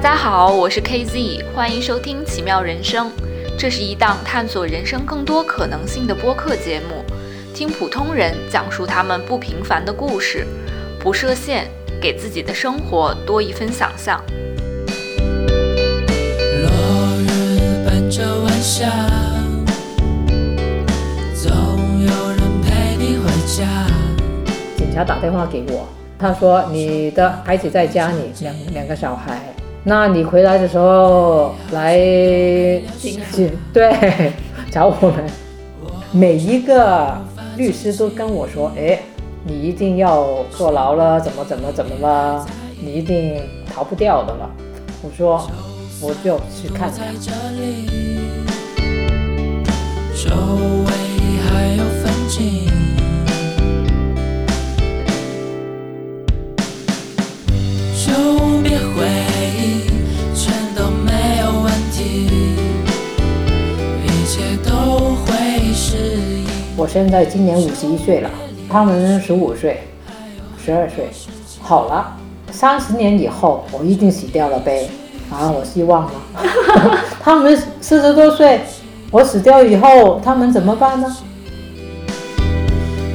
大家好，我是 KZ，欢迎收听《奇妙人生》，这是一档探索人生更多可能性的播客节目，听普通人讲述他们不平凡的故事，不设限，给自己的生活多一分想象。落日伴着晚霞，总有人陪你回家。警察打电话给我，他说你的孩子在家里，两两个小孩，那你回来的时候来对找我们。每一个律师都跟我说，哎，你一定要坐牢了，怎么怎么怎么了，你一定逃不掉的了。我说我就去看看。周围还有风景。我现在今年五十一岁了，他们十五岁、十二岁。好了，三十年以后我一定死掉了呗？啊，我希望了。他们四十多岁，我死掉以后，他们怎么办呢？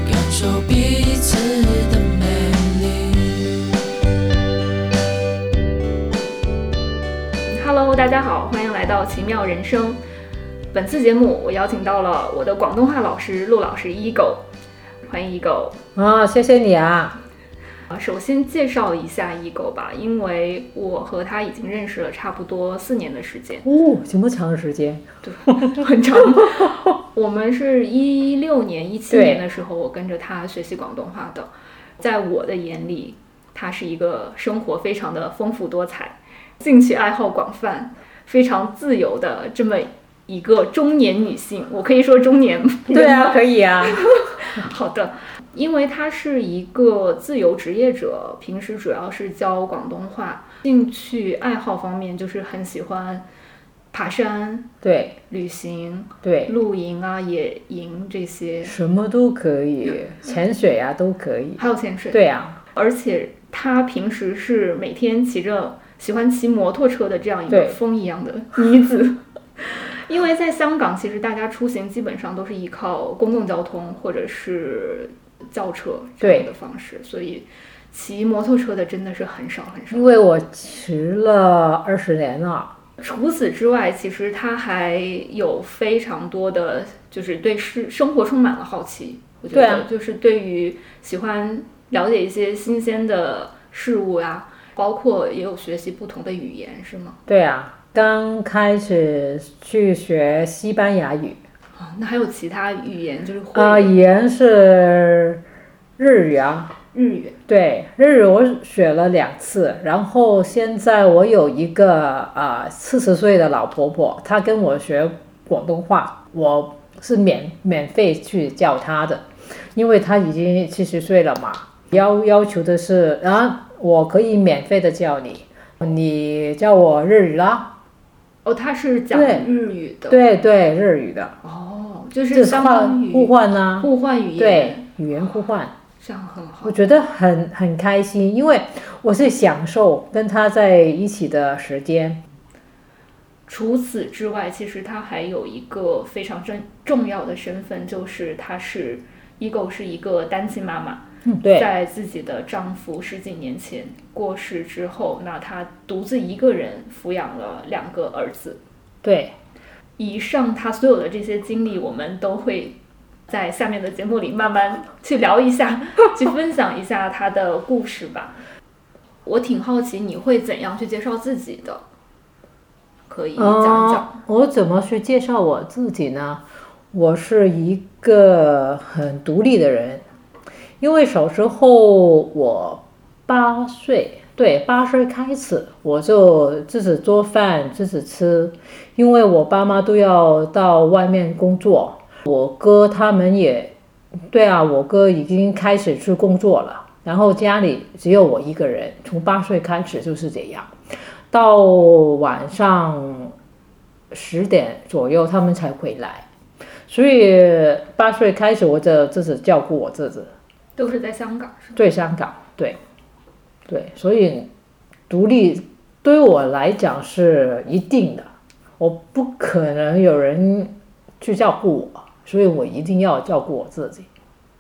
感受彼此的美丽。Hello，大家好，欢迎来到奇妙人生。本次节目我邀请到了我的广东话老师陆老师 Ego，欢迎 Ego。啊，谢谢你啊。啊，首先介绍一下 Ego 吧，因为我和他已经认识了差不多四年的时间，哦，这么长的时间？对，很长。我们是一六年、一七年的时候，我跟着他学习广东话的。在我的眼里，他是一个生活非常的丰富多彩、兴趣爱好广泛、非常自由的这么一个中年女性。我可以说中年吗？对啊，可以啊。好的，因为她是一个自由职业者，平时主要是教广东话，兴趣爱好方面就是很喜欢爬山、对旅行、对，露营啊、野营这些，什么都可以，潜水啊都可以。还有潜水。对啊，而且她平时是每天骑着喜欢骑摩托车的这样一个对风一样的 女子。因为在香港，其实大家出行基本上都是依靠公共交通或者是轿车这样的方式，所以骑摩托车的真的是很少很少。因为我骑了二十年了。除此之外，其实他还有非常多的，就是对生生活充满了好奇。我觉得就是对于喜欢了解一些新鲜的事物呀、包括也有学习不同的语言，是吗？对啊，刚开始去学西班牙语。哦，那还有其他语言，就是会啊，语言是日语啊，日语。对，日语我学了两次，然后现在我有一个啊四十岁的老婆婆，她跟我学广东话，我是免免费去教她的，因为她已经七十岁了嘛，要要求的是啊，我可以免费的教你，你教我日语啦，哦，他是讲日语的。对对，日语的，哦，就就是是相当于互换呐、互换语言，对，语言互换。这样很好我。觉得很很开心，因为我是享受跟他在一起的时间。除此之外，其实他还有一个非常重重要的身份，就是他是 Ego 是一个单亲妈妈。嗯，对在自己的丈夫十几年前过世之后，那她独自一个人抚养了两个儿子。对，以上她所有的这些经历，我们都会在下面的节目里慢慢去聊一下，去分享一下她的故事吧。我挺好奇你会怎样去介绍自己的，可以讲一讲。啊我怎么去介绍我自己呢？我是一个很独立的人，因为小时候我八岁，对，八岁开始我就自己做饭，自己吃，因为我爸妈都要到外面工作，我哥他们也，对啊，我哥已经开始去工作了，然后家里只有我一个人，从八岁开始就是这样，到晚上十点左右他们才回来，所以八岁开始我就自己照顾我自己。都是在香港，是？对香港，对，对，所以独立对我来讲是一定的，我不可能有人去照顾我，所以我一定要照顾我自己。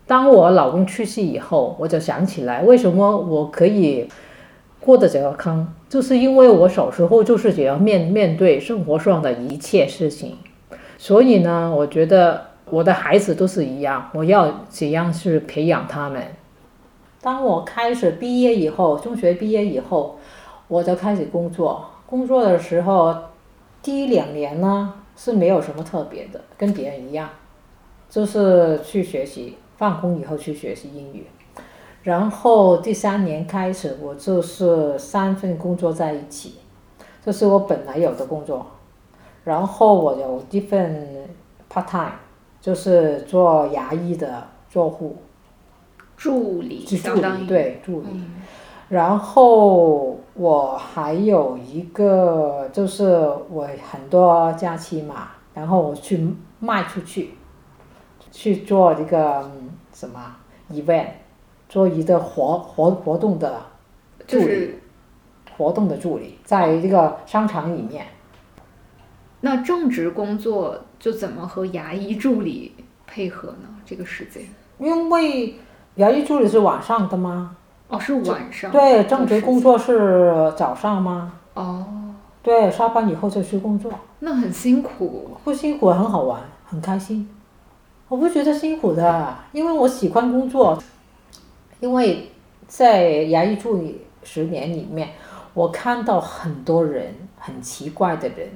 当我老公去世以后，我就想起来，为什么我可以过得这个康，就是因为我小时候就是这样面面对生活上的一切事情。所以呢，我觉得我的孩子都是一样，我要怎样去培养他们。当我开始毕业以后，中学毕业以后，我就开始工作。工作的时候，第一两年呢是没有什么特别的，跟别人一样，就是去学习，放工以后去学习英语。然后第三年开始，我就是三份工作在一起，这是我本来有的工作。然后我有一份 part time，就是做牙医的做护助理助相当于理，对助理。嗯然后我还有一个，就是我很多假期嘛，然后我去卖出去，去做一个嗯什么 event，做一个活活活动的助理，就是活动的助理，在一个商场里面。那正职工作就怎么和牙医助理配合呢？这个时间因为牙医助理是晚上的吗？哦，是晚上对，正职工作是早上吗？哦，对，下班以后就去工作，那很辛苦。不辛苦，很好玩，很开心。我不觉得辛苦的，因为我喜欢工作。因为在牙医助理十年里面，我看到很多人很奇怪的人，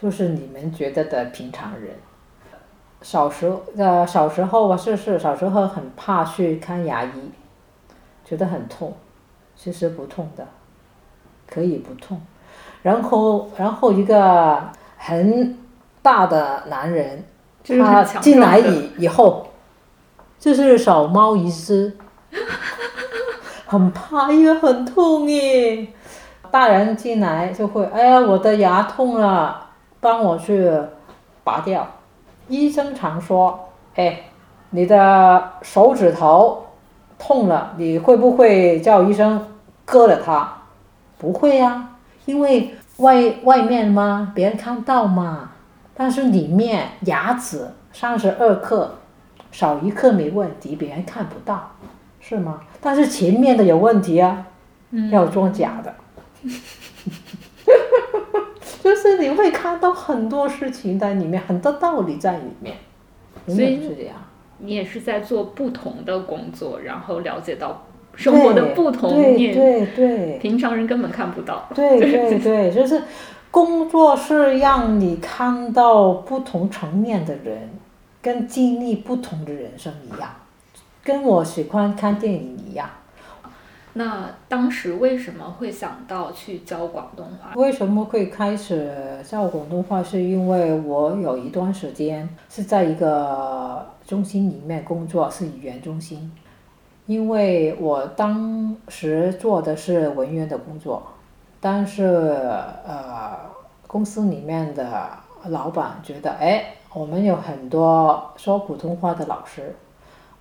就是你们觉得的平常人。小时候呃，小时候啊，是是，小时候很怕去看牙医，觉得很痛，其实不痛的，可以不痛。然后，然后一个很大的男人，他进来以以后，就是小猫一只，很怕，因为很痛耶。大人进来就会，哎呀，我的牙痛了，帮我去拔掉。医生常说，哎，你的手指头痛了，你会不会叫医生割了它？不会呀、因为外外面嘛，别人看到嘛，但是里面牙齿三十二克，少一克没问题，别人看不到，是吗？但是前面的有问题啊，嗯要装假的。就是你会看到很多事情在里面，很多道理在里面，所以是这样。你也是在做不同的工作，然后了解到生活的不同对面，对对平常人根本看不到。对对 对，就是工作是让你看到不同层面的人，跟经历不同的人生一样，跟我喜欢看电影一样。那当时为什么会想到去教广东话？为什么会开始教广东话？是因为我有一段时间是在一个中心里面工作，是语言中心。因为我当时做的是文员的工作，但是呃，公司里面的老板觉得，哎，我们有很多说普通话的老师，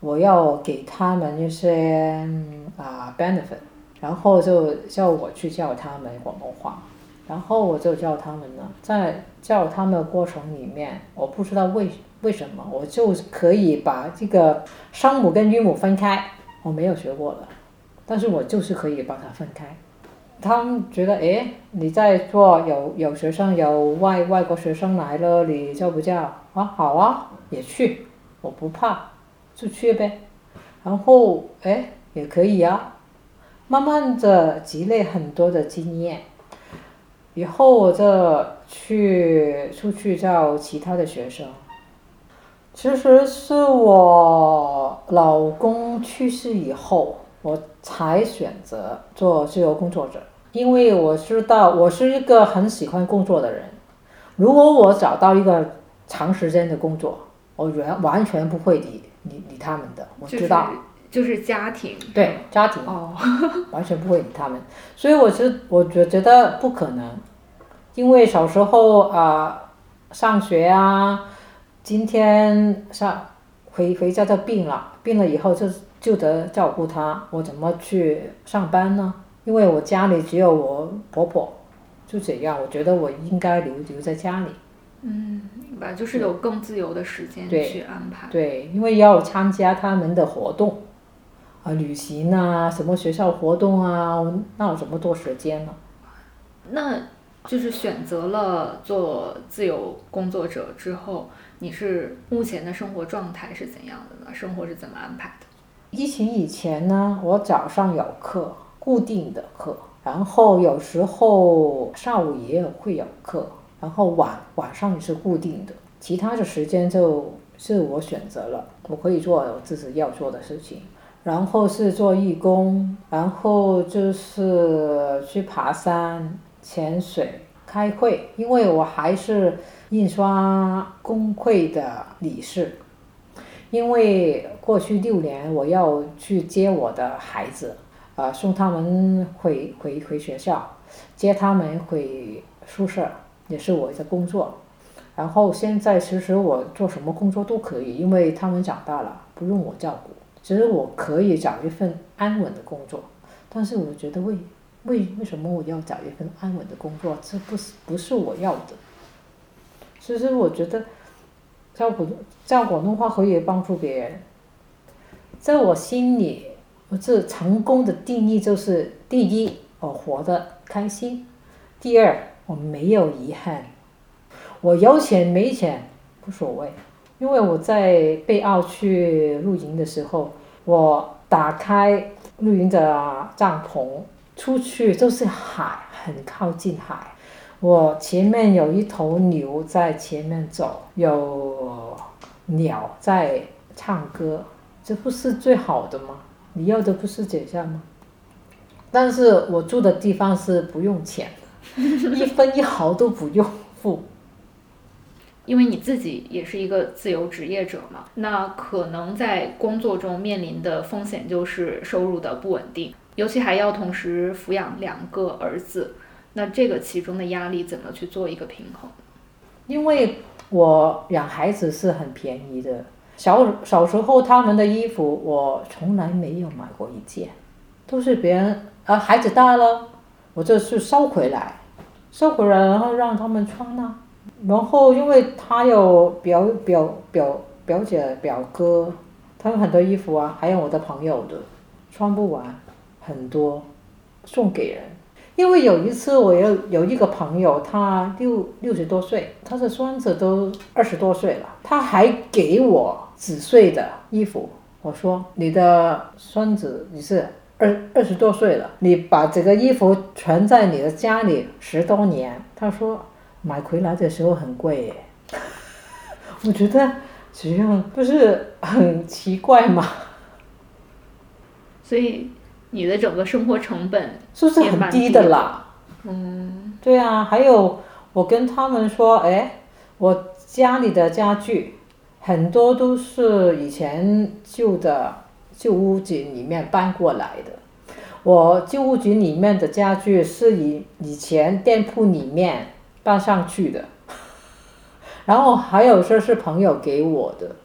我要给他们一些啊、benefit，然后就叫我去教他们广东话，然后我就教他们呢，在教他们的过程里面，我不知道为为什么，我就可以把这个声母跟韵母分开，我没有学过的，但是我就是可以把它分开。他们觉得，诶，你在做有有学生有外外国学生来了，你教不教？啊，好啊，也去，我不怕，就去呗。然后，诶，也可以啊，慢慢的积累很多的经验，以后我再去出去教其他的学生。其实是我老公去世以后，我才选择做自由工作者，因为我知道我是一个很喜欢工作的人。如果我找到一个长时间的工作，我完完全不会理理理他们的，我知道，就是家庭。对家庭哦，完全不会理他们，所以我是我觉觉得不可能，因为小时候啊、上学啊，今天上回回家就病了，病了以后就就得照顾他，我怎么去上班呢？因为我家里只有我婆婆，就这样，我觉得我应该留留在家里。嗯，明白，就是有更自由的时间去安排。对，因为要参加他们的活动，啊，旅行啊，什么学校活动啊，我哪有这么多时间呢？那就是选择了做自由工作者之后，你是目前的生活状态是怎样的呢？生活是怎么安排的？疫情以前呢，我早上有课，固定的课，然后有时候上午也有会有课，然后晚晚上也是固定的，其他的时间就是我选择了，我可以做我自己要做的事情。然后是做义工，然后就是去爬山、潜水、开会，因为我还是印刷工会的理事。因为过去六年我要去接我的孩子，呃，送他们回回回学校，接他们回宿舍，也是我的工作。然后现在其实我做什么工作都可以，因为他们长大了，不用我照顾。其实我可以找一份安稳的工作，但是我觉得为为为什么我要找一份安稳的工作？这不是不是我要的。其实我觉得，教普教广东话可以帮助别人。在我心里，我这成功的定义就是：第一，我活得开心；第二，我没有遗憾。我有钱没钱无所谓，因为我在贝澳去露营的时候，我打开露营的帐篷，出去就是海，很靠近海。我前面有一头牛在前面走，有鸟在唱歌，这不是最好的吗？你要的不是这样吗？但是我住的地方是不用钱，一分一毫都不用付。因为你自己也是一个自由职业者嘛，那可能在工作中面临的风险就是收入的不稳定，尤其还要同时抚养两个儿子，那这个其中的压力怎么去做一个平衡？因为我养孩子是很便宜的，小小时候他们的衣服我从来没有买过一件，都是别人啊，孩子大了，我就去收回来，收回来然后让他们穿呐、然后因为他有表表表表姐表哥，他有很多衣服啊，还有我的朋友的，穿不完，很多，送给人。因为有一次我有有一个朋友，他六六十多岁，他的孙子都二十多岁了，他还给我几岁的衣服。我说你的孙子你是二二十多岁了，你把这个衣服存在你的家里十多年。他说买回来的时候很贵耶，我觉得这样不是很奇怪吗？所以你的整个生活成本是不是很低的的啦？嗯，对啊，还有我跟他们说，哎，我家里的家具很多都是以前旧的旧屋子里面搬过来的。我旧屋子里面的家具是以以前店铺里面搬上去的，然后还有说是朋友给我的，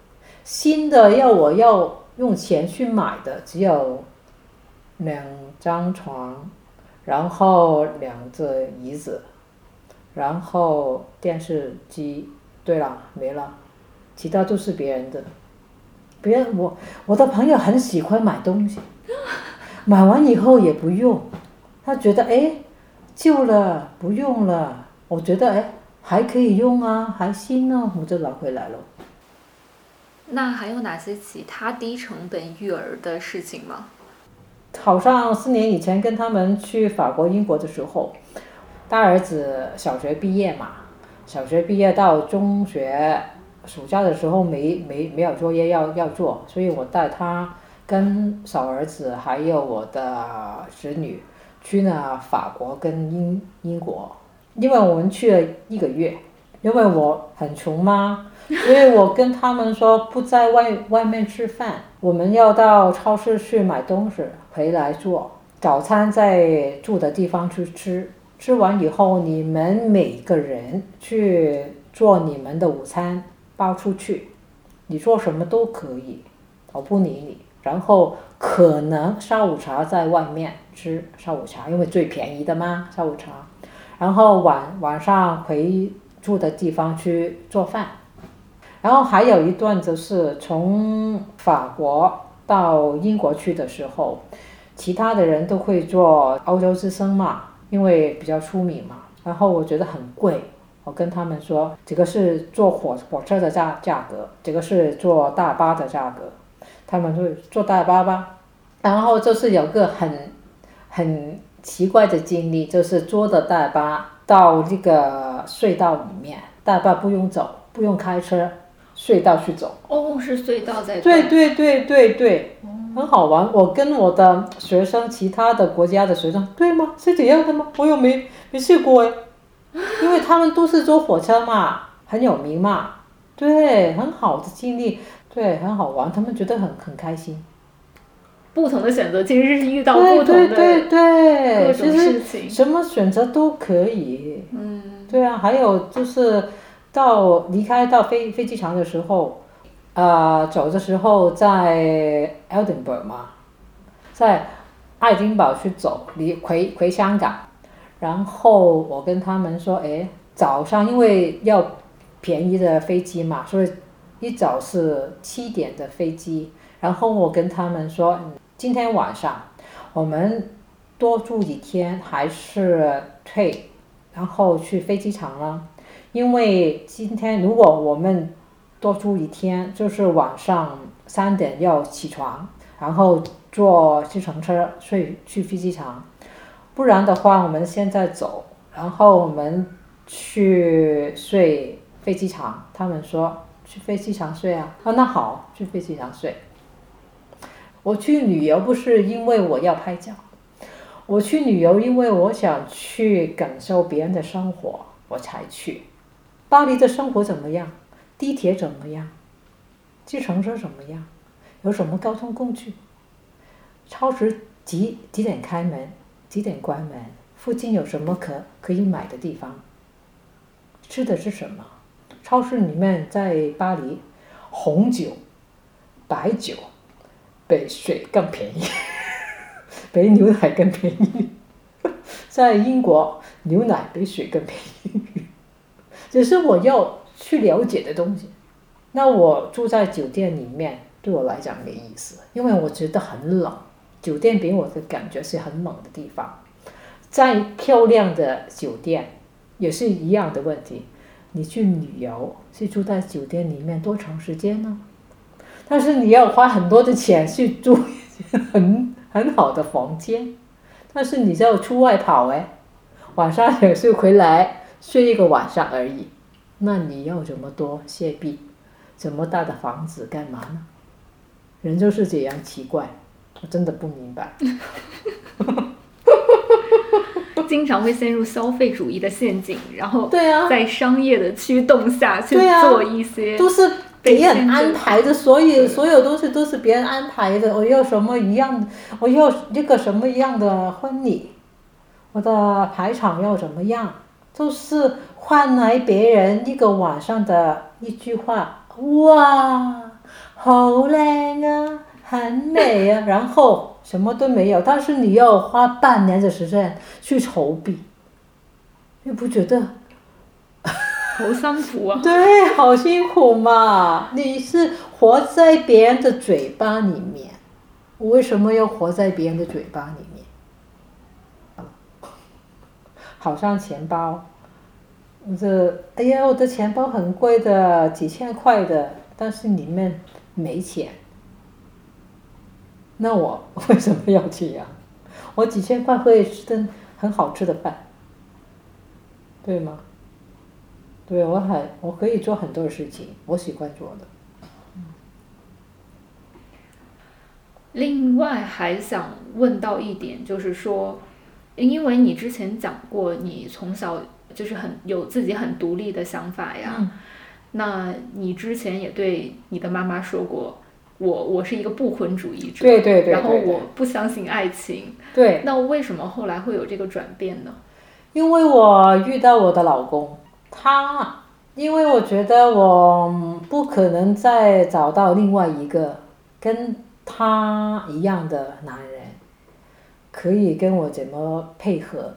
新的要我要用钱去买的只有两张床，然后两个椅子，然后电视机，对了，没了，其他都是别人的。别人我我的朋友很喜欢买东西，买完以后也不用，他觉得哎旧了不用了，我觉得哎还可以用啊，还新呢，我就拿回来了。那还有哪些其他低成本育儿的事情吗？好像四年以前跟他们去法国、英国的时候，大儿子小学毕业嘛，小学毕业到中学，暑假的时候没没没有作业要要做，所以我带他跟小儿子还有我的侄女去了法国跟英英国，因为我们去了一个月，因为我很穷嘛，所以我跟他们说不在外外面吃饭，我们要到超市去买东西回来做。早餐在住的地方去吃，吃完以后你们每个人去做你们的午餐，包出去，你做什么都可以，我不理你。然后可能下午茶在外面吃下午茶，因为最便宜的嘛下午茶。然后晚晚上回住的地方去做饭。然后还有一段就是从法国到英国去的时候，其他的人都会坐欧洲之声嘛，因为比较出名嘛。然后我觉得很贵，我跟他们说，这个是坐火火车的价价格，这个是坐大巴的价格。他们说坐大巴吧。然后就是有个很很奇怪的经历，就是坐的大巴到那个隧道里面，大巴不用走，不用开车，隧道去走。哦，是隧道在对对对对对，很好玩。我跟我的学生，其他的国家的学生，对吗？是这样的吗？我又没没试过哎，因为他们都是坐火车嘛，很有名嘛，对，很好的经历，对，很好玩，他们觉得很很开心。不同的选择其实是遇到不同的对对对对，各种事情。什么选择都可以。嗯，对啊，还有就是到离开到飞飞机场的时候，呃，走的时候在 Edinburgh 嘛，在爱丁堡去走，离回回香港，然后我跟他们说，哎，早上因为要便宜的飞机嘛，所以一早是七点的飞机，然后我跟他们说，今天晚上我们多住几天还是退，然后去飞机场呢？因为今天如果我们多住一天，就是晚上三点要起床，然后坐计程车去去飞机场，不然的话我们现在走，然后我们去睡飞机场。他们说去飞机场睡啊，啊那好，去飞机场睡。我去旅游不是因为我要拍照，我去旅游因为我想去感受别人的生活，我才去。巴黎的生活怎么样？地铁怎么样？计程车怎么样？有什么交通工具？超市几几点开门？几点关门？附近有什么可可以买的地方？吃的是什么？超市里面在巴黎，红酒、白酒比水更便宜，比牛奶更便宜。在英国，牛奶比水更便宜。只是我要去了解的东西。那我住在酒店里面，对我来讲没意思，因为我觉得很冷。酒店给我的感觉是很猛的地方。再漂亮的酒店也是一样的问题。你去旅游是住在酒店里面多长时间呢？但是你要花很多的钱去住很很好的房间，但是你就要出外跑哎，晚上也是回来睡一个晚上而已。那你要这么多谢币，这么大的房子干嘛呢？人就是这样奇怪，我真的不明白。经常会陷入消费主义的陷阱，然后对啊，在商业的驱动下去做一些都是别人安排的，所以所有东西都是别人安排的。我要什么一样的，我要一个什么一样的婚礼，我的排场要怎么样，都是换来别人一个晚上的一句话，哇，好靓啊，很美啊，然后什么都没有，但是你要花半年的时间去筹备，你不觉得？好辛苦啊！对，好辛苦嘛！你是活在别人的嘴巴里面，我为什么要活在别人的嘴巴里面？好像钱包，我这哎呀，我的钱包很贵的，几千块的，但是里面没钱。那我 为什么要这样？我几千块可以吃顿很好吃的饭，对吗？对我很我可以做很多事情，我喜欢做的。另外还想问到一点，就是说，因为你之前讲过，你从小就是很有自己很独立的想法呀。嗯那你之前也对你的妈妈说过，我我是一个不婚主义者，对对对然后我不相信爱情。对，那为什么后来会有这个转变呢？因为我遇到我的老公，他，因为我觉得我嗯不可能再找到另外一个跟他一样的男人，可以跟我怎么配合，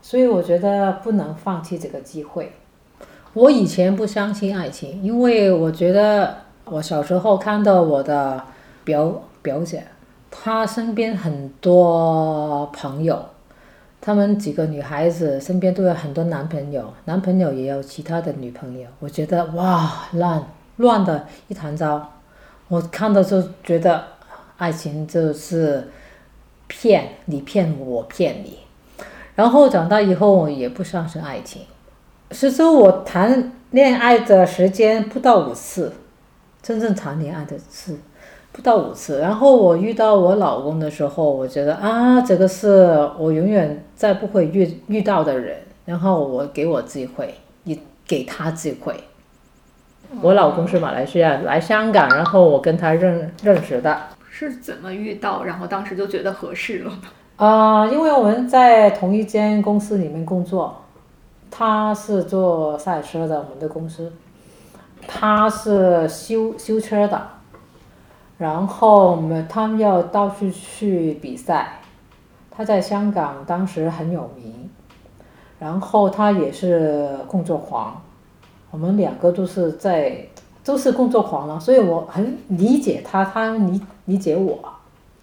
所以我觉得不能放弃这个机会。我以前不相信爱情，因为我觉得我小时候看到我的表表姐，她身边很多朋友，她们几个女孩子身边都有很多男朋友，男朋友也有其他的女朋友，我觉得哇乱乱的一团糟。我看到就觉得爱情就是骗你骗我，骗你。然后长大以后也不相信爱情。其实我谈恋爱的时间不到五次，真正谈恋爱的是不到五次。然后我遇到我老公的时候，我觉得啊，这个是我永远再不会遇遇到的人。然后我给我机会，也给他机会。我老公是马来西亚来香港，然后我跟他认认识的。是怎么遇到？然后当时就觉得合适了。啊、因为我们在同一间公司里面工作，他是做赛车的，我们的公司，他是修修车的，然后我们他们要到处去比赛，他在香港当时很有名，然后他也是工作狂，我们两个都是在都是工作狂了，所以我很理解他，他理理解我，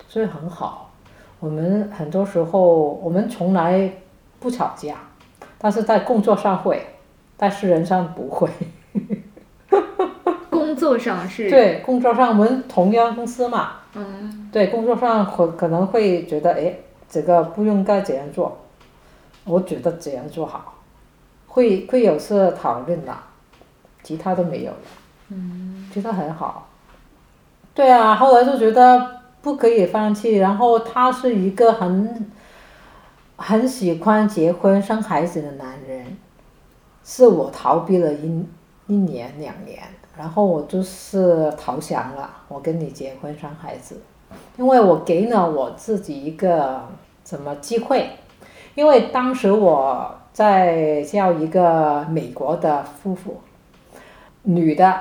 所以很好。我们很多时候我们从来不吵架，但是在工作上会，但是人上不会。工作上是，对，工作上我们同样公司嘛，嗯，对，工作上可可能会觉得，哎，这个不应该这样做，我觉得这样做好，会会有次讨论的，其他都没有了，嗯，觉得很好。对啊，后来就觉得不可以放弃，然后他是一个很很喜欢结婚生孩子的男人，是我逃避了一一年两年，然后我就是投降了，我跟你结婚生孩子，因为我给了我自己一个什么机会，因为当时我在叫一个美国的夫妇，女的，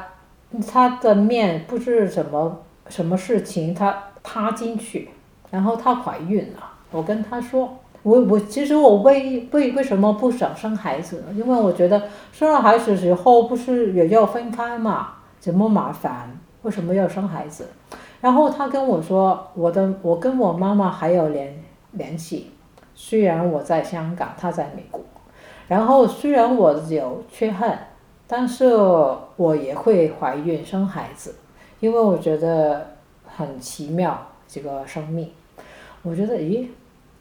她的面不知什么什么事情，她塌进去，然后她怀孕了，我跟她说。我我其实我为为为什么不想生孩子？因为我觉得生了孩子以后不是也要分开嘛，怎么麻烦？为什么要生孩子？然后他跟我说，我的我跟我妈妈还有联联系，虽然我在香港，他在美国，然后虽然我有缺憾，但是我也会怀孕生孩子，因为我觉得很奇妙这个生命，我觉得咦。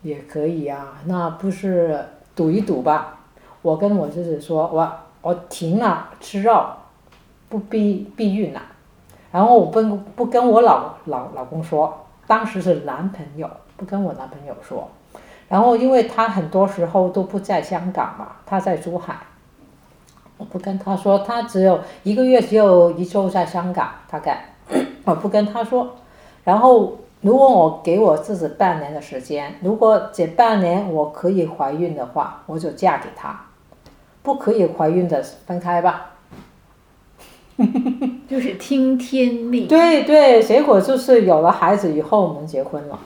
也可以啊，那不是赌一赌吧？我跟我自己说，我我停了吃肉，不避避孕了。然后我不不跟我老老老公说，当时是男朋友，不跟我男朋友说。然后因为他很多时候都不在香港嘛，他在珠海，我不跟他说，他只有一个月只有一周在香港，大概 我不跟他说。然后。如果我给我自己半年的时间，如果这半年我可以怀孕的话，我就嫁给他；不可以怀孕的分开吧。就是听天命。对对，结果就是有了孩子以后，我们结婚了。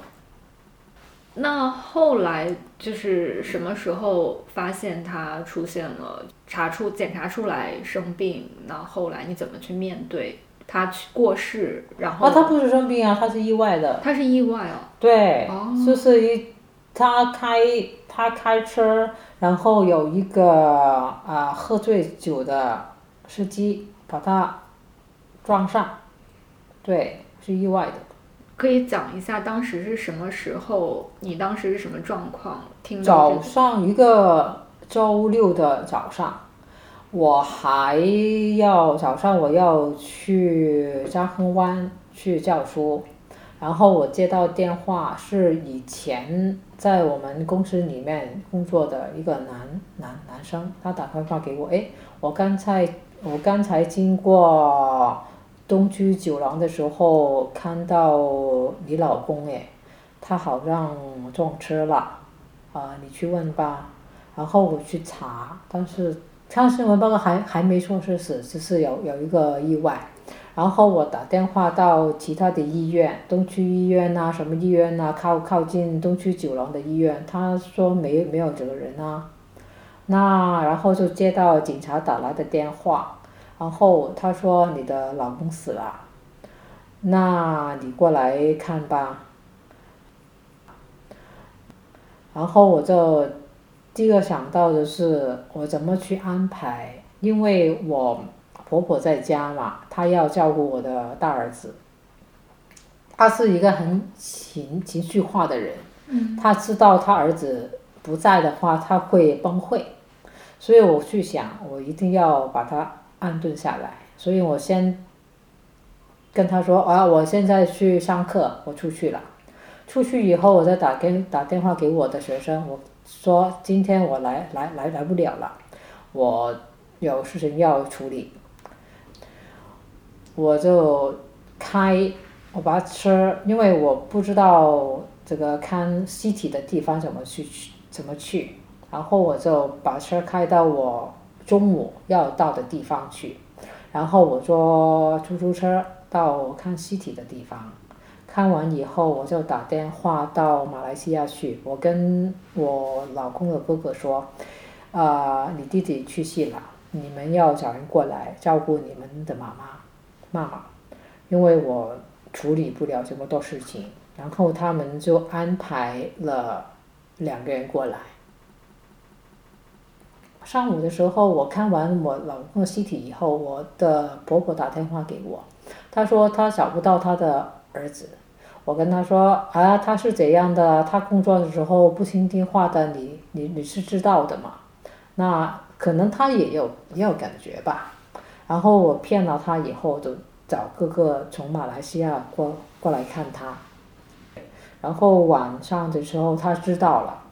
那后来就是什么时候发现他出现了查出检查出来生病？那后来你怎么去面对？他去过世，然后啊，他不是生病啊，他是意外的。他是意外哦。对，哦就是一他开他开车，然后有一个啊、喝醉酒的司机把他撞上，对，是意外的。可以讲一下当时是什么时候？你当时是什么状况？听到早这个上一个周六的早上，我还要早上我要去嘉亨湾去教书，然后我接到电话是以前在我们公司里面工作的一个男男男生，他打电话给我，诶，我刚才我刚才经过东区走廊的时候看到你老公，诶，他好像撞车了。啊、你去问吧。然后我去查，但是看新闻报告还还没说是死，只是有有一个意外。然后我打电话到其他的医院，东区医院呐、什么医院呐、靠靠近东区走廊的医院，他说没没有这个人啊，那然后就接到警察打来的电话，然后他说你的老公死了，那你过来看吧。然后我就第一个想到的是我怎么去安排，因为我婆婆在家嘛，她要照顾我的大儿子。她是一个很情情绪化的人，嗯她知道她儿子不在的话，她会崩溃，所以我去想，我一定要把他安顿下来。所以我先跟他说啊，我现在去上课，我出去了。出去以后，我再打给打电话给我的学生，我说今天我来来来来不了了，我有事情要处理。我就开，我把车，因为我不知道这个看尸体的地方怎么去去怎么去，然后我就把车开到我中午要到的地方去，然后我坐出租车到看尸体的地方。看完以后，我就打电话到马来西亚去。我跟我老公的哥哥说：“啊、你弟弟去世了，你们要找人过来照顾你们的妈妈，妈妈，因为我处理不了这么多事情。”然后他们就安排了两个人过来。上午的时候，我看完我老公的尸体以后，我的婆婆打电话给我，她说她找不到她的儿子。我跟他说啊，他是怎样的？他工作的时候不听电话的，你你你是知道的嘛？那可能他也有也有感觉吧。然后我骗了他以后，就找哥哥从马来西亚过过来看他。然后晚上的时候他知道了，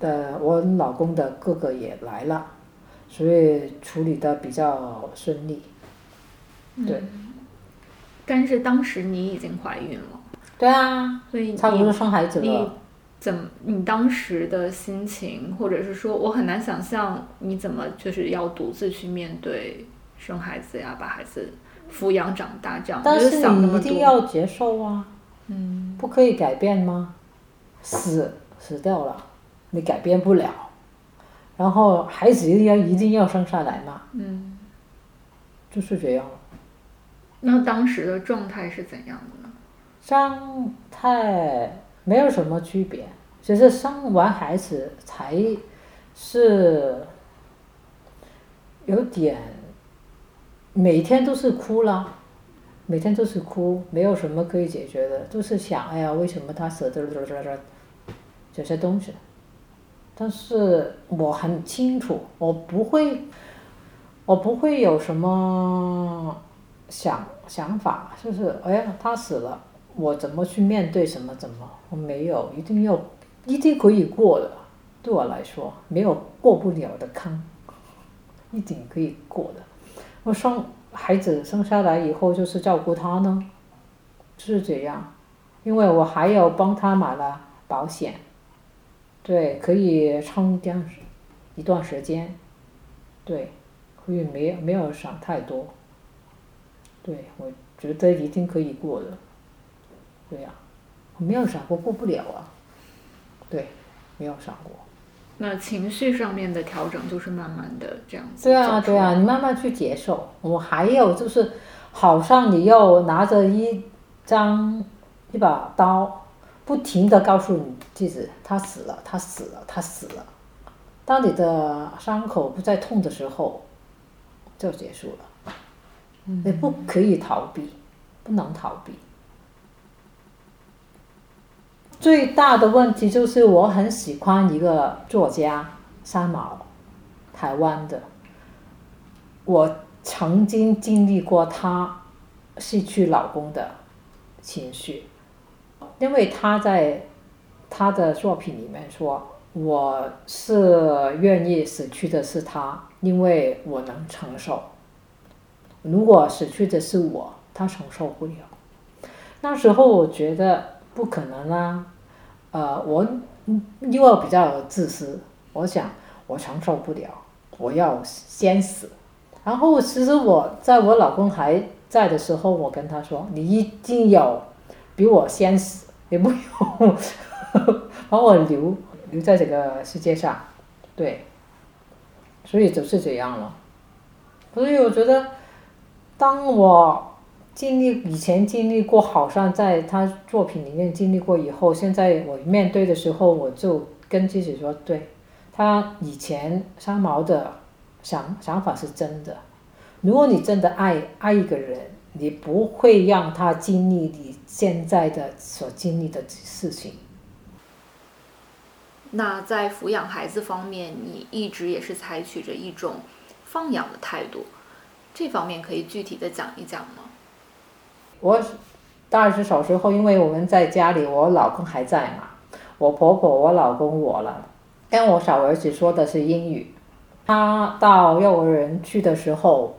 的我老公的哥哥也来了，所以处理的比较顺利。对，但是当时你已经怀孕了，对啊，所以差不多你生孩子你了。怎么你当时的心情，或者是说我很难想象你怎么就是要独自去面对生孩子呀，把孩子抚养长大这样，但就是想你一定。要接受啊，嗯，不可以改变吗？死死掉了，你改变不了。然后孩子一定要一定要生下来嘛，嗯，就是这样。那当时的状态是怎样的呢？状态没有什么区别，只是生完孩子才是有点，每天都是哭了，每天都是哭，没有什么可以解决的，都是想，哎呀，为什么他死的这些东西。但是我很清楚，我不会，我不会有什么想想法，就是哎呀，他死了，我怎么去面对什么怎么？我没有，一定要，一定可以过的。对我来说，没有过不了的坎，一定可以过的。我生孩子生下来以后，就是照顾他呢，就是这样。因为我还有帮他买了保险，对，可以撑这样一段时间，对，所以没没有想太多。对，我觉得一定可以过的。对呀、我没有想过过不了啊。对，没有想过。那情绪上面的调整就是慢慢的这样子。对啊，对啊，。你慢慢去接受。我还有就是，好像你又拿着一张一把刀，不停的告诉你自己，他死了，他死了，他死了。当你的伤口不再痛的时候，就结束了。你不可以逃避，不能逃避。最大的问题就是我很喜欢一个作家三毛，台湾的。我曾经经历过她失去老公的情绪，因为她在她的作品里面说：“我是愿意死去的是他，因为我能承受。如果死去的是我，他承受不了。”那时候我觉得不可能啊，呃，我因为我比较自私，我想我承受不了，我要先死。然后其实我在我老公还在的时候，我跟他说：“你一定要比我先死，你不用 把我留留在这个世界上。”对，所以就是这样了。所以我觉得，当我经历以前经历过，好像在他作品里面经历过以后，现在我面对的时候，我就跟自己说，对他以前三毛的想想法是真的。如果你真的爱爱一个人，你不会让他经历你现在的所经历的事情。那在抚养孩子方面，你一直也是采取着一种放养的态度，这方面可以具体的讲一讲吗？我当然是小时候，因为我们在家里，我老公还在嘛，我婆婆、我老公、我了，跟我小儿子说的是英语。他到幼儿园去的时候，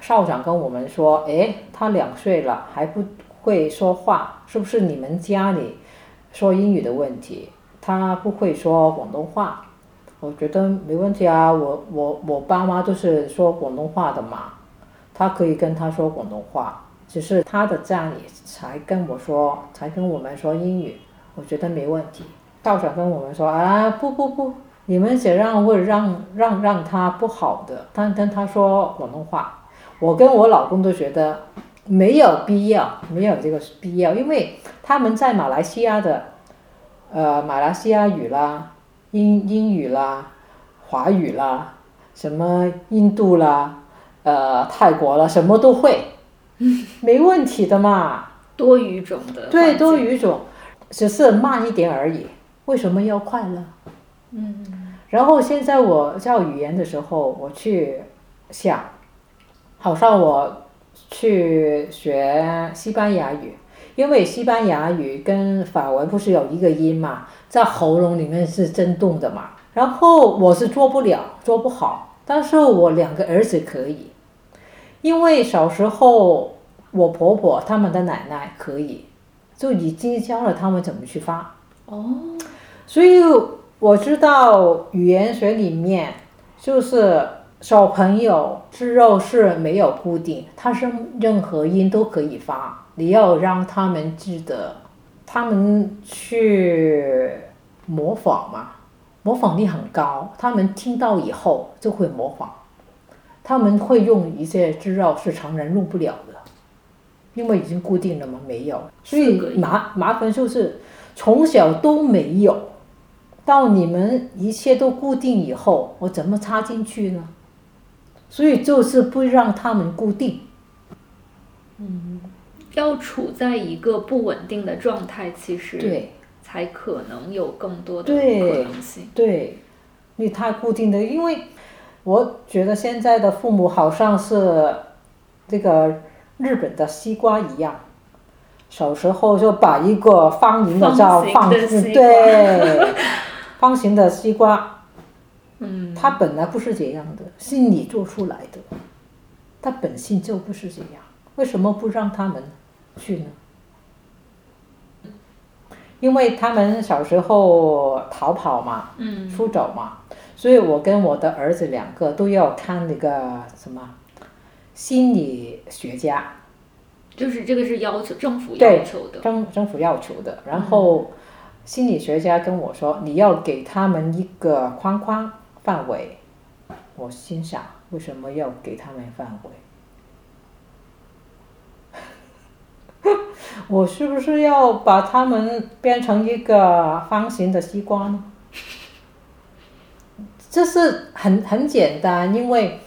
校长跟我们说：“诶，他两岁了还不会说话，是不是你们家里说英语的问题？他不会说广东话。”我觉得没问题啊，我我我爸妈都是说广东话的嘛，他可以跟他说广东话。只是他的家里才跟我说，才跟我们说英语，我觉得没问题。校长跟我们说啊，不不不，你们想让会让让让他不好的。他跟他说广东话，我跟我老公都觉得没有必要，没有这个必要，因为他们在马来西亚的，呃，马来西亚语啦，英英语啦，华语啦，什么印度啦，呃，泰国啦，什么都会。没问题的嘛，多语种的对，多语种，只是慢一点而已。为什么要快乐？嗯，然后现在我教语言的时候，我去想，好像我去学西班牙语，因为西班牙语跟法文不是有一个音嘛，在喉咙里面是震动的嘛。然后我是做不了，做不好，但是我两个儿子可以。因为小时候我婆婆他们的奶奶可以，就已经教了他们怎么去发。哦，所以我知道语言学里面就是小朋友吃肉是没有固定，他是任何音都可以发，你要让他们记得，他们去模仿嘛，模仿力很高，他们听到以后就会模仿。他们会用一些资料是常人用不了的，因为已经固定了嘛，没有，所以麻麻烦就是从小都没有，到你们一切都固定以后，我怎么插进去呢？所以就是不让他们固定。嗯，要处在一个不稳定的状态，其实对，才可能有更多的可能性。对，你太固定的，因为。我觉得现在的父母好像是这个日本的西瓜一样，小时候就把一个方形的叫放进对，方形的西瓜，嗯，它本来不是这样的，是你做出来的，它本性就不是这样，为什么不让他们去呢？因为他们小时候逃跑嘛，嗯，出走嘛。所以我跟我的儿子两个都要看那个什么心理学家，就是这个是要求政府要求的，政政府要求的。然后心理学家跟我说，你要给他们一个框框范围。我心想，为什么要给他们范围？我是不是要把他们变成一个方形的西瓜呢？这是很很简单，因为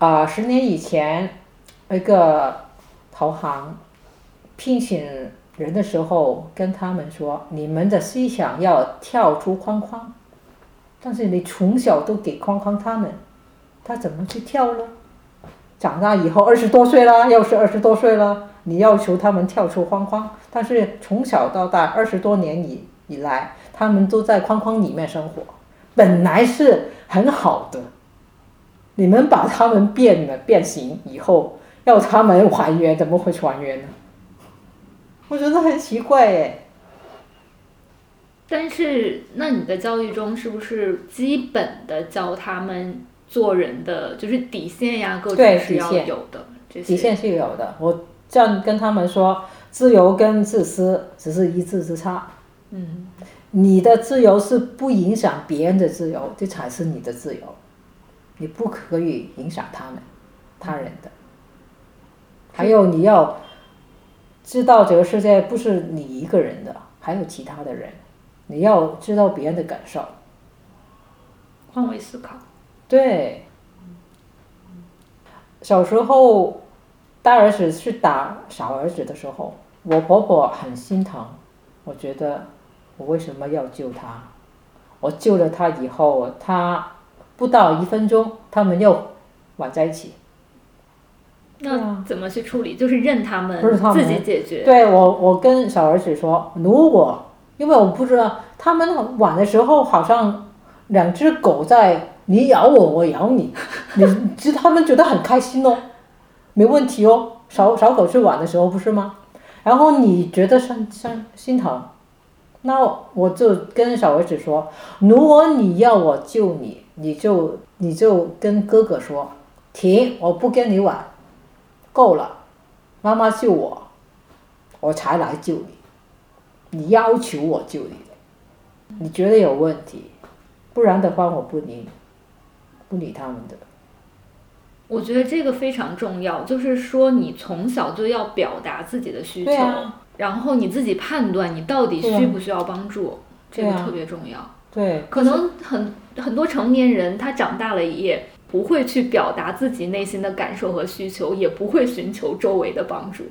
啊，十年以前一个投行聘请人的时候，跟他们说：“你们的思想要跳出框框。”但是你从小都给框框他们，他怎么去跳呢？长大以后二十多岁了，又是二十多岁了，你要求他们跳出框框，但是从小到大二十多年以以来，他们都在框框里面生活。本来是很好的，你们把他们变了变形以后，要他们还原，怎么会还原呢？我觉得很奇怪哎。但是，那你的教育中是不是基本的教他们做人的，就是底线呀，各种是要有的？底线是有的。我这样跟他们说，自由跟自私只是一字之差。嗯。你的自由是不影响别人的自由，这才是你的自由。你不可以影响他们，他人的。还有你要知道这个世界不是你一个人的，还有其他的人，你要知道别人的感受。换位思考。对，小时候大儿子去打小儿子的时候，我婆婆很心疼，我觉得我为什么要救他？我救了他以后，他不到一分钟，他们又玩在一起。那怎么去处理？就是任他们自己解决。对我，我跟小儿子说，如果因为我不知道他们玩的时候，好像两只狗在你咬我，我咬你，你其实他们觉得很开心哦，没问题哦。小小狗去玩的时候不是吗？然后你觉得伤伤心疼，那我就跟小儿子说，如果你要我救你，你就你就跟哥哥说，停，我不跟你玩，够了，妈妈救我，我才来救你。你要求我救你的，你觉得有问题，不然的话我不理，不理他们的。我觉得这个非常重要，就是说你从小就要表达自己的需求，对啊然后你自己判断你到底需不需要帮助，这个特别重要。对，可能很很多成年人他长大了也不会去表达自己内心的感受和需求，也不会寻求周围的帮助，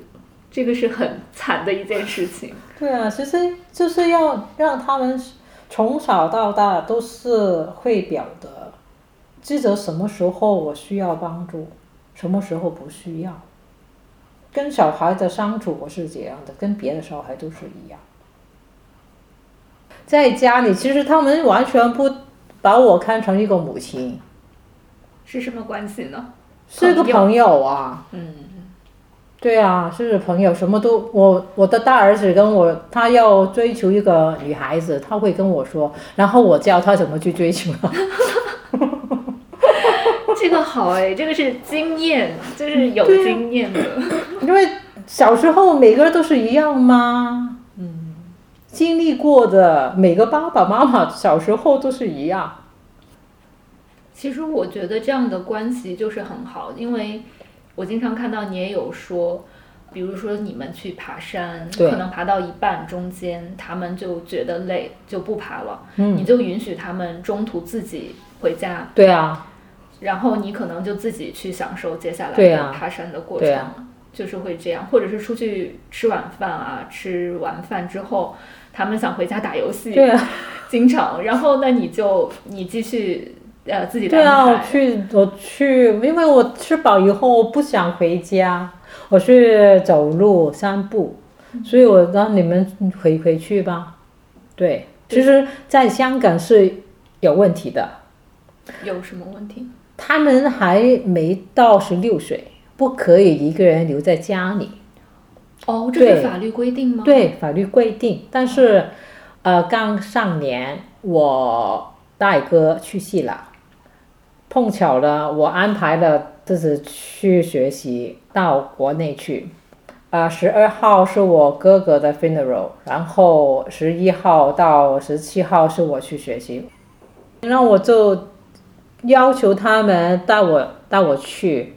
这个是很惨的一件事情。对啊，其实就是要让他们从小到大都是会表达，记得什么时候我需要帮助，什么时候不需要。跟小孩的相处我是这样的，跟别的小孩都是一样。在家里，其实他们完全不把我看成一个母亲，是什么关系呢？是个朋友啊。嗯，对啊，是朋友，什么都我我的大儿子跟我，他要追求一个女孩子，他会跟我说，然后我教他怎么去追求。这个好哎，这个是经验，就是有经验的。因为小时候每个人都是一样吗？嗯，经历过的每个爸爸妈妈小时候都是一样。其实我觉得这样的关系就是很好，因为我经常看到你也有说，比如说你们去爬山，可能爬到一半中间，他们就觉得累就不爬了，嗯。你就允许他们中途自己回家，对啊，然后你可能就自己去享受接下来爬山的过程，对啊就是会这样，或者是出去吃晚饭啊，吃完饭之后。他们想回家打游戏，对啊，经常，然后那你就你继续呃自己的对啊，我去我去，因为我吃饱以后我不想回家，我去走路散步，所以我让你们回回去吧。对，其实，在香港是有问题的，有什么问题？他们还没到十六岁，不可以一个人留在家里。哦，这对是法律规定吗？，对，法律规定，但是，呃，刚上年我大哥去世了，碰巧了，我安排了自己去学习到国内去。啊、1十二号是我哥哥的 funeral，然后十一号到十七号是我去学习，然后我就要求他们带我带我去，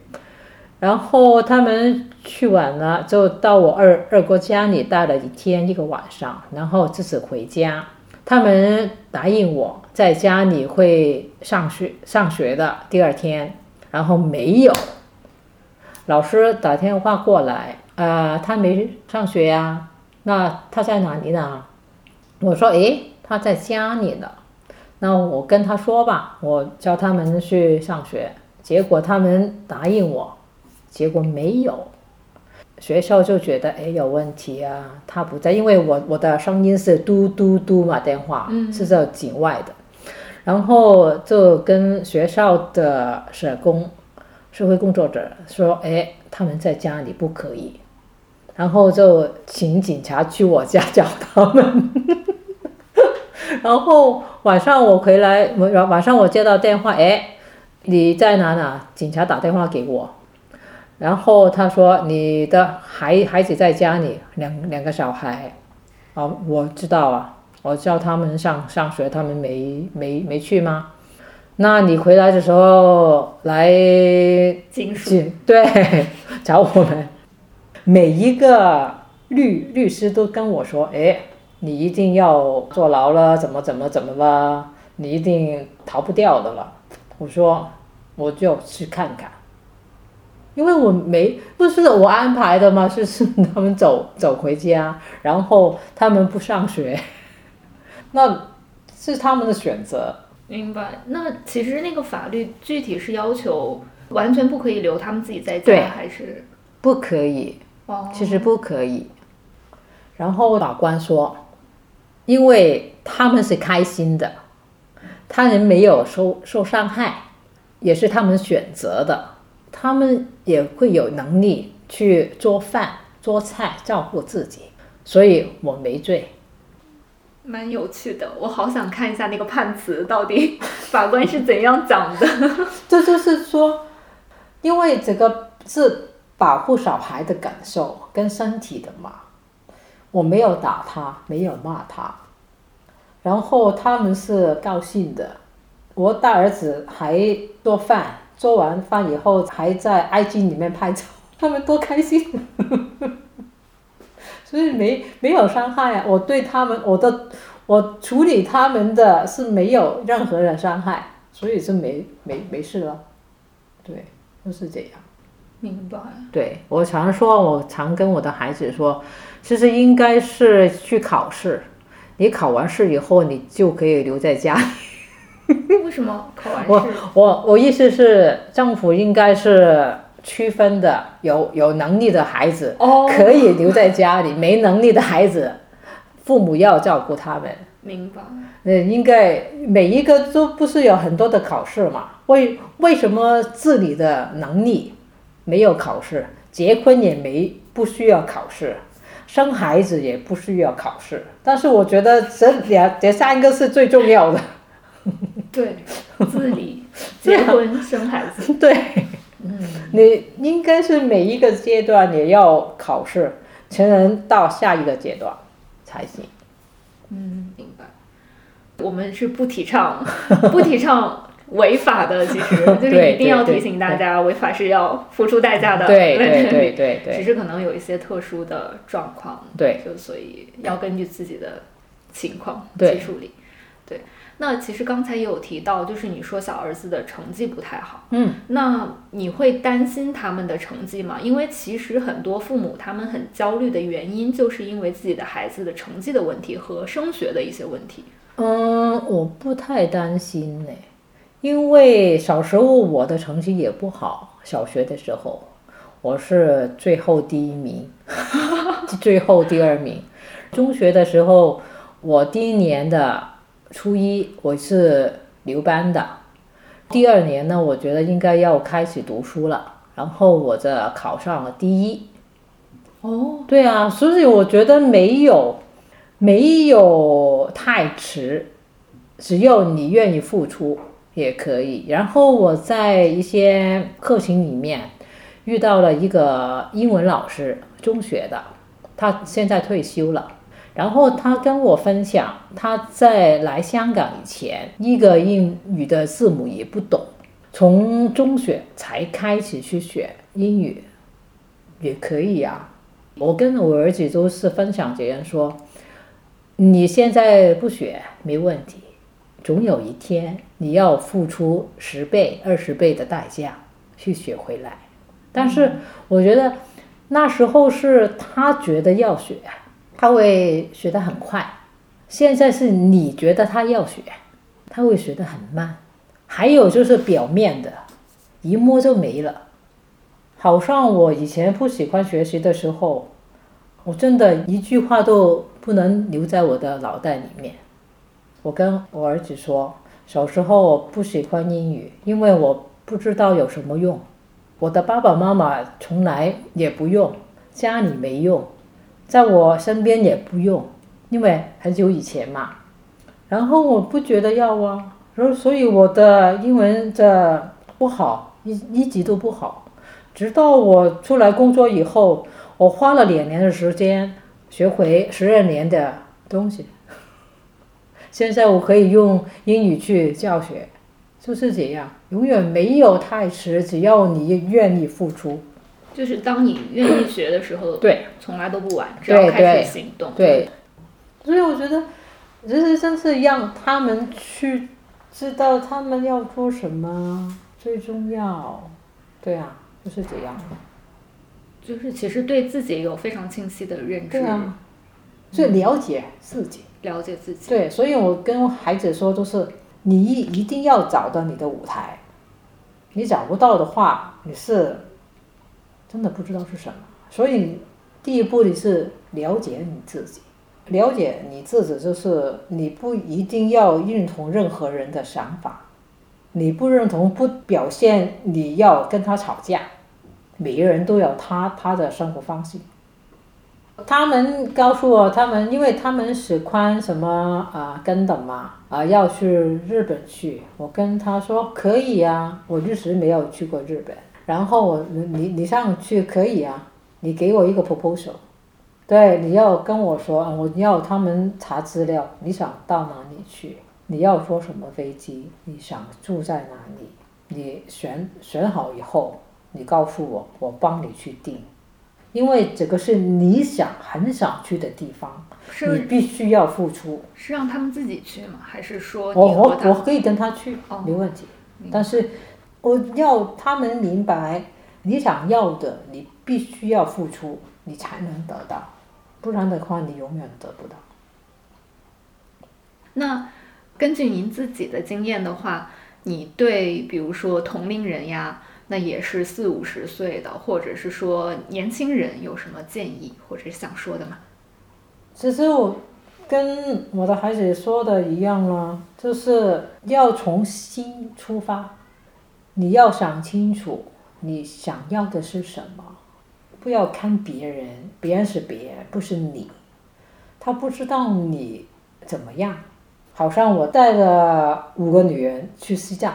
然后他们去晚了，就到我二二哥家里待了一天一个晚上，然后自己回家。他们答应我在家里会上学上学的第二天，然后没有。老师打电话过来，呃，他没上学呀、那他在哪里呢？我说，诶，他在家里呢。那我跟他说吧，我叫他们去上学。结果他们答应我，结果没有。学校就觉得哎有问题啊，他不在，因为我我的声音是嘟嘟嘟嘛，电话、嗯是在境外的，然后就跟学校的社工、社会工作者说，哎，他们在家里不可以，然后就请警察去我家找他们。然后晚上我回来，晚晚上我接到电话，哎，你在哪呢？警察打电话给我，然后他说你的孩孩子在家里，两两个小孩，哦，我知道啊，我叫他们上上学，他们没没没去吗？那你回来的时候来对 找我们，每一个律律师都跟我说，哎，你一定要坐牢了，怎么怎么怎么了，你一定逃不掉的了。我说我就去看看，因为我没不是我安排的嘛，是是他们走走回家，然后他们不上学，那是他们的选择。明白。那其实那个法律具体是要求完全不可以留他们自己在家，还是不可以，哦？其实不可以。然后法官说，因为他们是开心的，他人没有受受伤害，也是他们选择的，他们也会有能力去做饭、做菜、照顾自己，所以我没罪。蛮有趣的，我好想看一下那个判词到底法官是怎样讲的。这就是说，因为这个是保护小孩的感受跟身体的嘛，我没有打他，没有骂他，然后他们是高兴的。我大儿子还做饭，做完饭以后还在 IG 里面拍照，他们多开心。所以没没有伤害啊，我对他们我的我处理他们的是没有任何的伤害，所以是没没没事了。对，就是这样。明白。对我常说，我常跟我的孩子说，其实应该是去考试，你考完试以后，你就可以留在家里。为什么考完我试？我我意思是，政府应该是区分的，有有能力的孩子哦可以留在家里，没能力的孩子，父母要照顾他们。明白。嗯，应该每一个都不是有很多的考试嘛？为为什么自理的能力没有考试？结婚也没不需要考试，生孩子也不需要考试。但是我觉得这两这三个是最重要的。对，自理、结婚、生孩子。对，嗯你应该是每一个阶段也要考试，才能到下一个阶段才行。嗯，明白。我们是不提倡不提倡违法的，其实就是一定要提醒大家，违法是要付出代价的。对对对对对只是可能有一些特殊的状况，对，就所以要根据自己的情况去处理。对，那其实刚才也有提到，就是你说小儿子的成绩不太好，嗯，那你会担心他们的成绩吗？因为其实很多父母他们很焦虑的原因，就是因为自己的孩子的成绩的问题和升学的一些问题。嗯，我不太担心呢，因为小时候我的成绩也不好，小学的时候我是最后第一名，最后第二名。中学的时候，我第一年的初一我是留班的，第二年呢，我觉得应该要开始读书了，然后我这考上了第一。哦，对啊，所以我觉得没有没有太迟，只要你愿意付出也可以。然后我在一些课程里面遇到了一个英文老师，中学的，他现在退休了。然后他跟我分享，他在来香港以前，一个英语的字母也不懂，从中学才开始去学英语，也可以啊。我跟我儿子都是分享这样说，你现在不学没问题，总有一天你要付出十倍、二十倍的代价去学回来。但是我觉得那时候是他觉得要学，他会学得很快。现在是你觉得他要学，他会学得很慢。还有就是表面的，一摸就没了。好像我以前不喜欢学习的时候，我真的一句话都不能留在我的脑袋里面。我跟我儿子说，小时候我不喜欢英语，因为我不知道有什么用。我的爸爸妈妈从来也不用，家里没用，在我身边也不用，因为很久以前嘛。然后我不觉得要啊，然后所以我的英文这不好，一一直都不好。直到我出来工作以后，我花了两年的时间学会十二年的东西。现在我可以用英语去教学，就是这样，永远没有太迟，只要你愿意付出。就是当你愿意学的时候，对，从来都不晚，只要开始行动。对，所以我觉得，就是真是让他们去知道他们要做什么最重要。对啊，就是这样。就是其实对自己有非常清晰的认知，对啊，所以了解自己。了解自己。对，所以我跟孩子说，就是你一一定要找到你的舞台，你找不到的话，你是真的不知道是什么。所以第一步你是了解你自己，了解你自己就是你不一定要认同任何人的想法，你不认同不表现你要跟他吵架，每个人都有他他的生活方式。他们告诉我，他们因为他们喜欢什么啊、跟的嘛啊、要去日本去。我跟他说可以啊，我一直没有去过日本。然后我你你你上去可以啊，你给我一个 proposal，对，你要跟我说，我要他们查资料，你想到哪里去？你要坐什么飞机？你想住在哪里？你选选好以后，你告诉我，我帮你去定。因为这个是你想很想去的地方，你必须要付出。是让他们自己去吗？还是说我我我可以跟他去，哦没问题。但是我要他们明白，你想要的，你必须要付出，你才能得到，不然的话，你永远得不到。那根据您自己的经验的话，你对比如说同龄人呀，那也是四五十岁的，或者是说年轻人有什么建议或者想说的吗？其实我跟我的孩子说的一样了，就是要从心出发，你要想清楚你想要的是什么，不要看别人，别人是别人，不是你，他不知道你怎么样。好像我带了五个女人去西藏，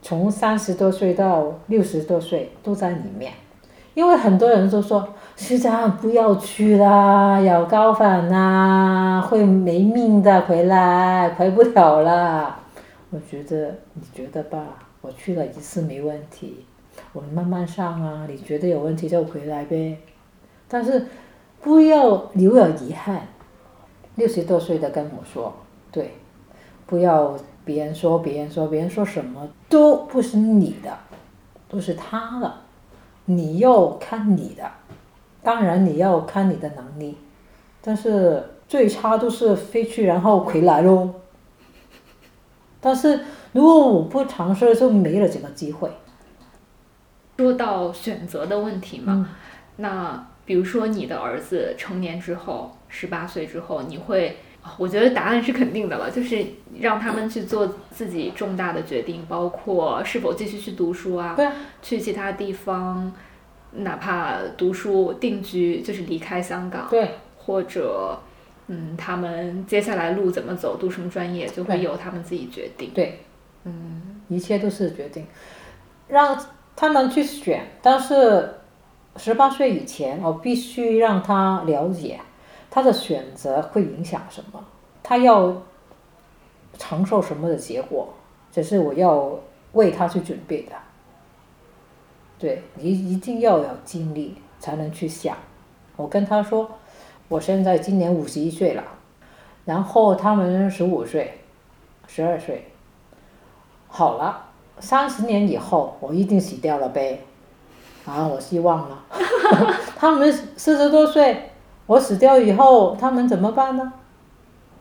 从三十多岁到六十多岁都在里面。因为很多人都说西藏不要去啦，要高反啦，会没命的，回来回不了了。我觉得你觉得吧，我去了一次没问题，我们慢慢上啊，你觉得有问题就回来呗。但是不要留有遗憾。六十多岁的跟我说，对，不要别人说别人说别人说什么都不是你的，都是他的。你要看你的，当然你要看你的能力，但是最差都是飞去然后回来喽。但是如果我不尝试，就没了这个机会。说到选择的问题嘛，嗯那比如说你的儿子成年之后，十八岁之后，你会，我觉得答案是肯定的了，就是让他们去做自己重大的决定，包括是否继续去读书啊，对啊去其他地方，哪怕读书定居，就是离开香港，对或者。嗯，他们接下来路怎么走，读什么专业，就会由他们自己决定。对，嗯，一切都是决定，让他们去选。但是十八岁以前，我必须让他了解他的选择会影响什么，他要承受什么的结果，这是我要为他去准备的。对你一定要有经历才能去想。我跟他说，我现在今年五十一岁了，然后他们十五岁、十二岁，好了，三十年以后我一定死掉了呗，啊，我希望了。他们四十多岁，我死掉以后，他们怎么办呢？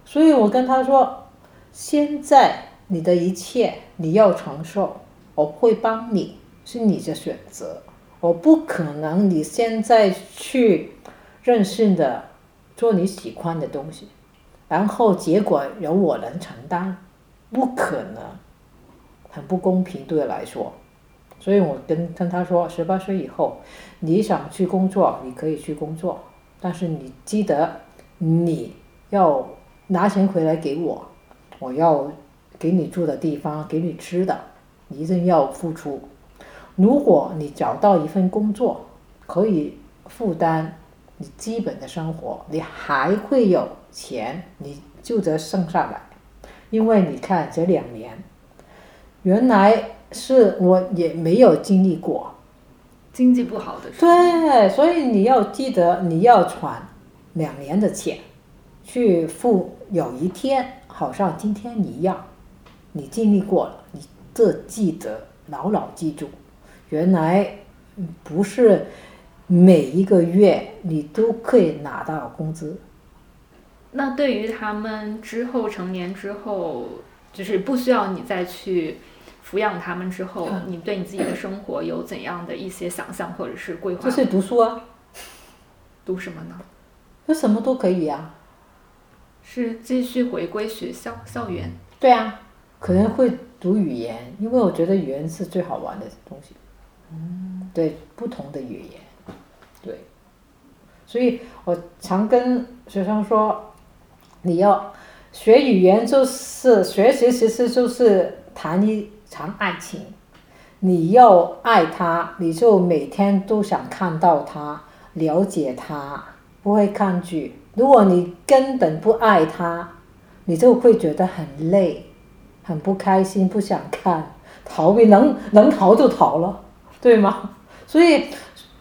所以我跟他说，现在你的一切你要承受，我会帮你，是你的选择，我不可能你现在去任性的做你喜欢的东西，然后结果由我能承担，不可能。很不公平对我来说，所以我跟跟他说，十八岁以后，你想去工作，你可以去工作，但是你记得你要拿钱回来给我，我要给你住的地方，给你吃的，你一定要付出。如果你找到一份工作，可以负担你基本的生活，你还会有钱，你就得剩下来，因为你看这两年。原来是我也没有经历过。经济不好的时候，对，所以你要记得，你要存两年的钱去付，有一天好像今天一样，你经历过了，你这记得牢牢记住，原来嗯不是每一个月你都可以拿到工资。那对于他们之后成年之后，就是不需要你再去抚养他们之后，嗯你对你自己的生活有怎样的一些想象或者是规划？就是读书啊，读什么呢？就什么都可以啊。是继续回归学校校园？对啊，可能会读语言，因为我觉得语言是最好玩的东西。嗯，对，不同的语言，对，所以我常跟学生说，你要学语言就是学习，其实就是谈一场爱情。你要爱他，你就每天都想看到他，了解他，不会抗拒。如果你根本不爱他，你就会觉得很累，很不开心，不想看，逃避，能能逃就逃了，对吗？所以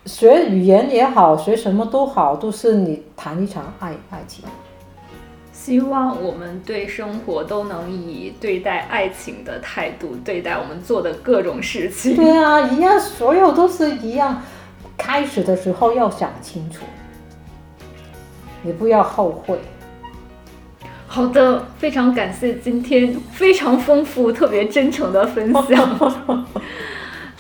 学语言也好，学什么都好，都是你谈一场爱爱情。希望我们对生活都能以对待爱情的态度对待我们做的各种事情。对啊，一样，所有都是一样。开始的时候要想清楚，你不要后悔。好的，非常感谢今天非常丰富、特别真诚的分享。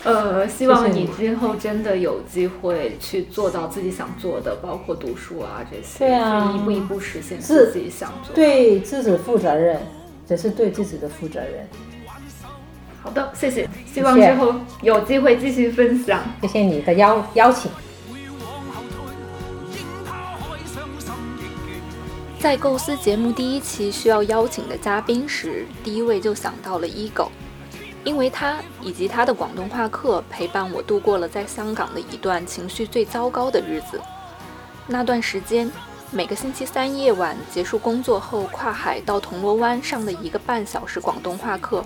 呃，希望你你之后真的有机会去做到自己想做的，包括读书啊这些，对啊去一步一步实现自己想做。，对自己负责任，这是对自己的负责任。好的，谢谢。希望之后有机会继续分享。谢谢你的邀邀请。在构思节目第一期需要邀请的嘉宾时，第一位就想到了 Ego，因为他以及他的广东话课陪伴我度过了在香港的一段情绪最糟糕的日子。那段时间，每个星期三夜晚结束工作后，跨海到铜锣湾上的一个半小时广东话课，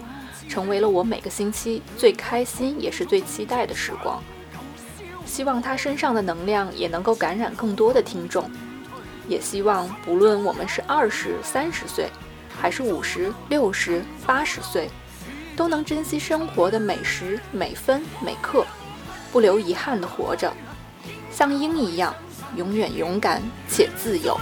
成为了我每个星期最开心也是最期待的时光。希望他身上的能量也能够感染更多的听众。也希望不论我们是二十三十岁，还是五十六十八十岁，都能珍惜生活的每时每分每刻，不留遗憾的活着，像鹰一样永远勇敢且自由。